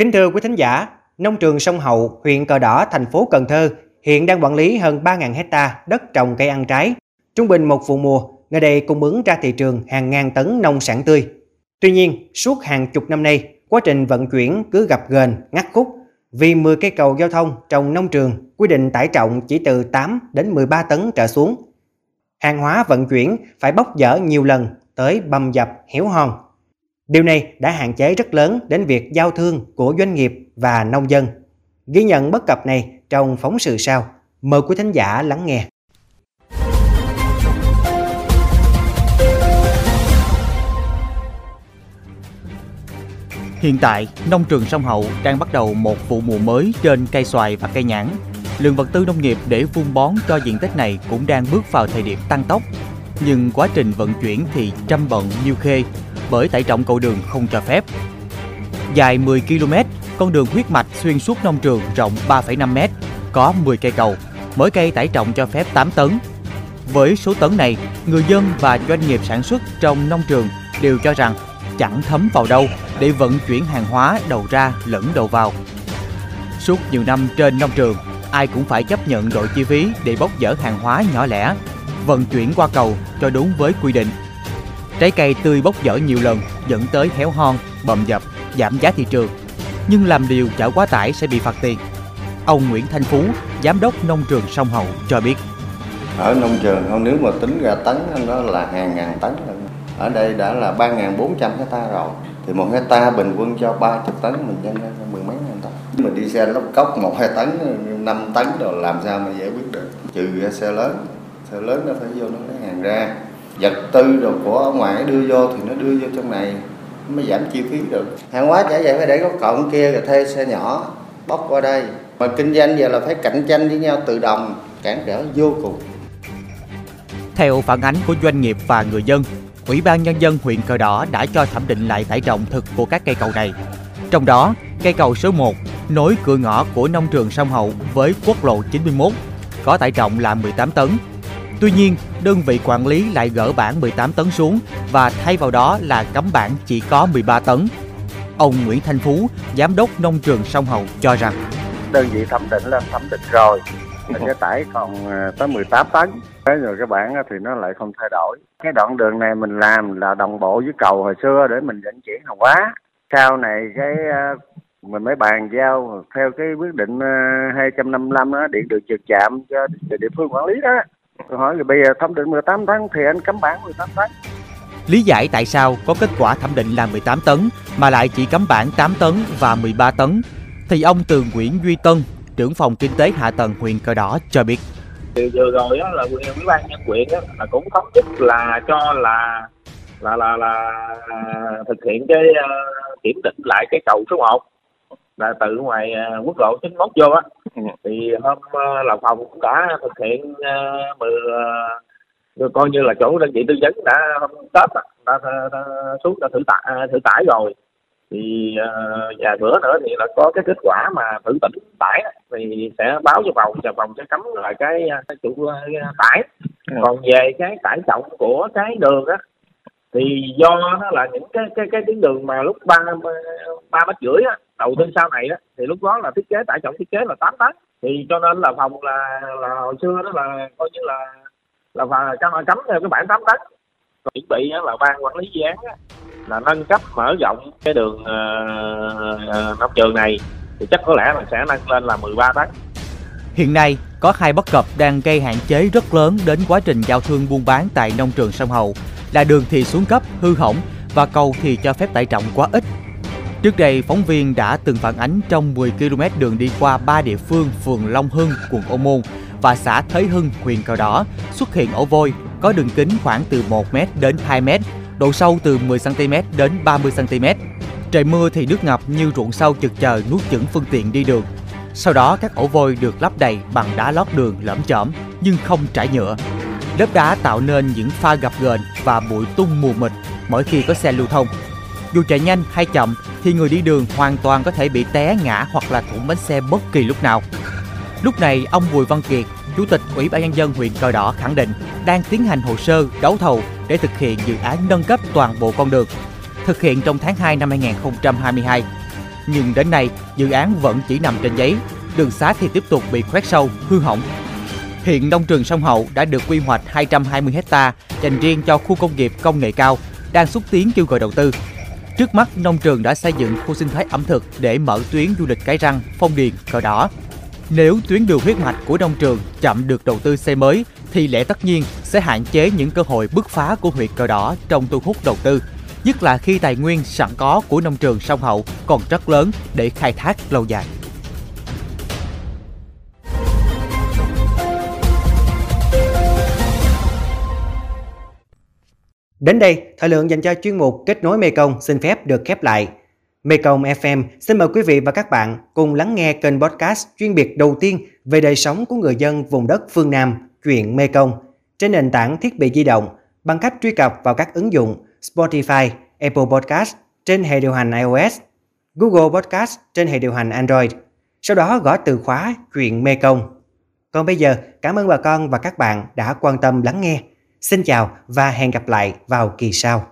Kính thưa quý thính giả, nông trường sông Hậu, huyện Cờ Đỏ, thành phố Cần Thơ hiện đang quản lý hơn 3.000 hecta đất trồng cây ăn trái. Trung bình một vụ mùa, nơi đây cung ứng ra thị trường hàng ngàn tấn nông sản tươi. Tuy nhiên, suốt hàng chục năm nay, quá trình vận chuyển cứ gặp gền, ngắt khúc vì 10 cây cầu giao thông trong nông trường quy định tải trọng chỉ từ 8 đến 13 tấn trở xuống. Hàng hóa vận chuyển phải bốc dỡ nhiều lần tới bầm dập, hiểu hòn. Điều này đã hạn chế rất lớn đến việc giao thương của doanh nghiệp và nông dân. Ghi nhận bất cập này trong phóng sự sau. Mời quý thính giả lắng nghe. Hiện tại, nông trường sông Hậu đang bắt đầu một vụ mùa mới trên cây xoài và cây nhãn. Lượng vật tư nông nghiệp để vun bón cho diện tích này cũng đang bước vào thời điểm tăng tốc. Nhưng quá trình vận chuyển thì trăm bận như khê bởi tải trọng cầu đường không cho phép. Dài 10 km, con đường huyết mạch xuyên suốt nông trường rộng 3,5 m, có 10 cây cầu, mỗi cây tải trọng cho phép 8 tấn. Với số tấn này, người dân và doanh nghiệp sản xuất trong nông trường đều cho rằng chẳng thấm vào đâu để vận chuyển hàng hóa đầu ra lẫn đầu vào. Suốt nhiều năm trên nông trường, ai cũng phải chấp nhận đội chi phí để bốc dỡ hàng hóa nhỏ lẻ, vận chuyển qua cầu cho đúng với quy định. Trái cây tươi bốc dở nhiều lần dẫn tới héo hon, bầm dập, giảm giá thị trường. Nhưng làm điều chở quá tải sẽ bị phạt tiền. Ông Nguyễn Thanh Phú, giám đốc nông trường sông Hậu cho biết. Ở nông trường không nếu mà tính ra tấn nó là hàng ngàn tấn ở đây đã là 3.400 hecta rồi thì một hecta bình quân cho 30 tấn mình nhân ra mười mấy ngàn tấn mình đi xe lóc cốc một hai tấn năm tấn rồi làm sao mà giải quyết được trừ xe lớn xe lớn nó phải vô nó lấy hàng ra vật tư rồi của ở ngoài đưa vô thì nó đưa vô trong này mới giảm chi phí được hàng hóa chả vậy phải để góc cộng kia rồi thuê xe nhỏ bóc qua đây mà kinh doanh giờ là phải cạnh tranh với nhau tự động cản trở vô cùng theo phản ánh của doanh nghiệp và người dân Ủy ban Nhân dân huyện Cờ Đỏ đã cho thẩm định lại tải trọng thực của các cây cầu này. Trong đó, cây cầu số 1 nối cửa ngõ của nông trường sông Hậu với quốc lộ 91 có tải trọng là 18 tấn. Tuy nhiên, đơn vị quản lý lại gỡ bản 18 tấn xuống và thay vào đó là cấm bản chỉ có 13 tấn. Ông Nguyễn Thanh Phú, giám đốc nông trường sông Hậu cho rằng đơn vị thẩm định lên thẩm định rồi cái tải còn ờ, tới 18 tấn Thế rồi cái bản thì nó lại không thay đổi. Cái đoạn đường này mình làm là đồng bộ với cầu hồi xưa để mình vận chuyển hàng hóa. Sau này cái ờ, mình mới bàn giao theo cái quyết định 255 ờ, đó điện được trực chạm cho địa phương quản lý đó. Tôi hỏi rồi bây giờ thẩm định 18 tấn thì anh cấm bản 18 tấn. Lý giải tại sao có kết quả thẩm định là 18 tấn mà lại chỉ cấm bản 8 tấn và 13 tấn thì ông Tường Nguyễn Duy Tân, trưởng phòng kinh tế hạ tầng huyện Cờ Đỏ cho biết thì vừa rồi đó là ủy ban nhân quyền đó là cũng thống nhất là cho là là là là thực hiện cái uh, kiểm định lại cái cầu số 1 là từ ngoài uh, quốc lộ 91 vô á thì hôm uh, là phòng cũng đã thực hiện uh, uh, coi như là chỗ đơn vị tư vấn đã hôm tết đã, đã, đã, đã xuống đã thử tải thử tải rồi thì uh, vài bữa nữa thì là có cái kết quả mà thử tỉnh tải thì sẽ báo cho phòng và phòng sẽ cấm lại cái, cái chủ uh, tải ừ. còn về cái tải trọng của cái đường á thì do nó là những cái cái cái tuyến đường mà lúc ba ba mét rưỡi á đầu tư sau này á thì lúc đó là thiết kế tải trọng thiết kế là 8 tấn thì cho nên là phòng là là hồi xưa đó là coi như là là và cấm cấm theo cái bản 8 tấn còn chuẩn bị là ban quản lý dự án á, là nâng cấp mở rộng cái đường uh, nông trường này thì chắc có lẽ là sẽ nâng lên là 13 tấn. Hiện nay, có hai bất cập đang gây hạn chế rất lớn đến quá trình giao thương buôn bán tại nông trường sông Hậu là đường thì xuống cấp, hư hỏng và cầu thì cho phép tải trọng quá ít. Trước đây, phóng viên đã từng phản ánh trong 10 km đường đi qua ba địa phương phường Long Hưng, quận Ô Môn và xã Thới Hưng, huyện Cờ Đỏ xuất hiện ổ vôi có đường kính khoảng từ 1m đến 2m độ sâu từ 10cm đến 30cm. Trời mưa thì nước ngập như ruộng sâu chực chờ nuốt chửng phương tiện đi đường. Sau đó các ổ vôi được lắp đầy bằng đá lót đường lởm chởm nhưng không trải nhựa. Lớp đá tạo nên những pha gập ghềnh và bụi tung mù mịt mỗi khi có xe lưu thông. Dù chạy nhanh hay chậm thì người đi đường hoàn toàn có thể bị té ngã hoặc là thủng bánh xe bất kỳ lúc nào. Lúc này, ông Bùi Văn Kiệt, Chủ tịch Ủy ban nhân dân huyện Cờ Đỏ khẳng định đang tiến hành hồ sơ đấu thầu để thực hiện dự án nâng cấp toàn bộ con đường, thực hiện trong tháng 2 năm 2022. nhưng đến nay dự án vẫn chỉ nằm trên giấy, đường xá thì tiếp tục bị khoét sâu, hư hỏng. Hiện nông trường sông Hậu đã được quy hoạch 220 hecta dành riêng cho khu công nghiệp công nghệ cao, đang xúc tiến kêu gọi đầu tư. Trước mắt, nông trường đã xây dựng khu sinh thái ẩm thực để mở tuyến du lịch cái răng, phong điền, cờ đỏ. Nếu tuyến đường huyết mạch của nông trường chậm được đầu tư xây mới thì lẽ tất nhiên sẽ hạn chế những cơ hội bứt phá của huyện cờ đỏ trong thu hút đầu tư, nhất là khi tài nguyên sẵn có của nông trường sông Hậu còn rất lớn để khai thác lâu dài. Đến đây, thời lượng dành cho chuyên mục Kết nối Mekong xin phép được khép lại. Mekong FM xin mời quý vị và các bạn cùng lắng nghe kênh podcast chuyên biệt đầu tiên về đời sống của người dân vùng đất phương Nam, chuyện Mekong, trên nền tảng thiết bị di động bằng cách truy cập vào các ứng dụng Spotify, Apple Podcast trên hệ điều hành iOS, Google Podcast trên hệ điều hành Android. Sau đó gõ từ khóa chuyện Mekong. Còn bây giờ, cảm ơn bà con và các bạn đã quan tâm lắng nghe. Xin chào và hẹn gặp lại vào kỳ sau.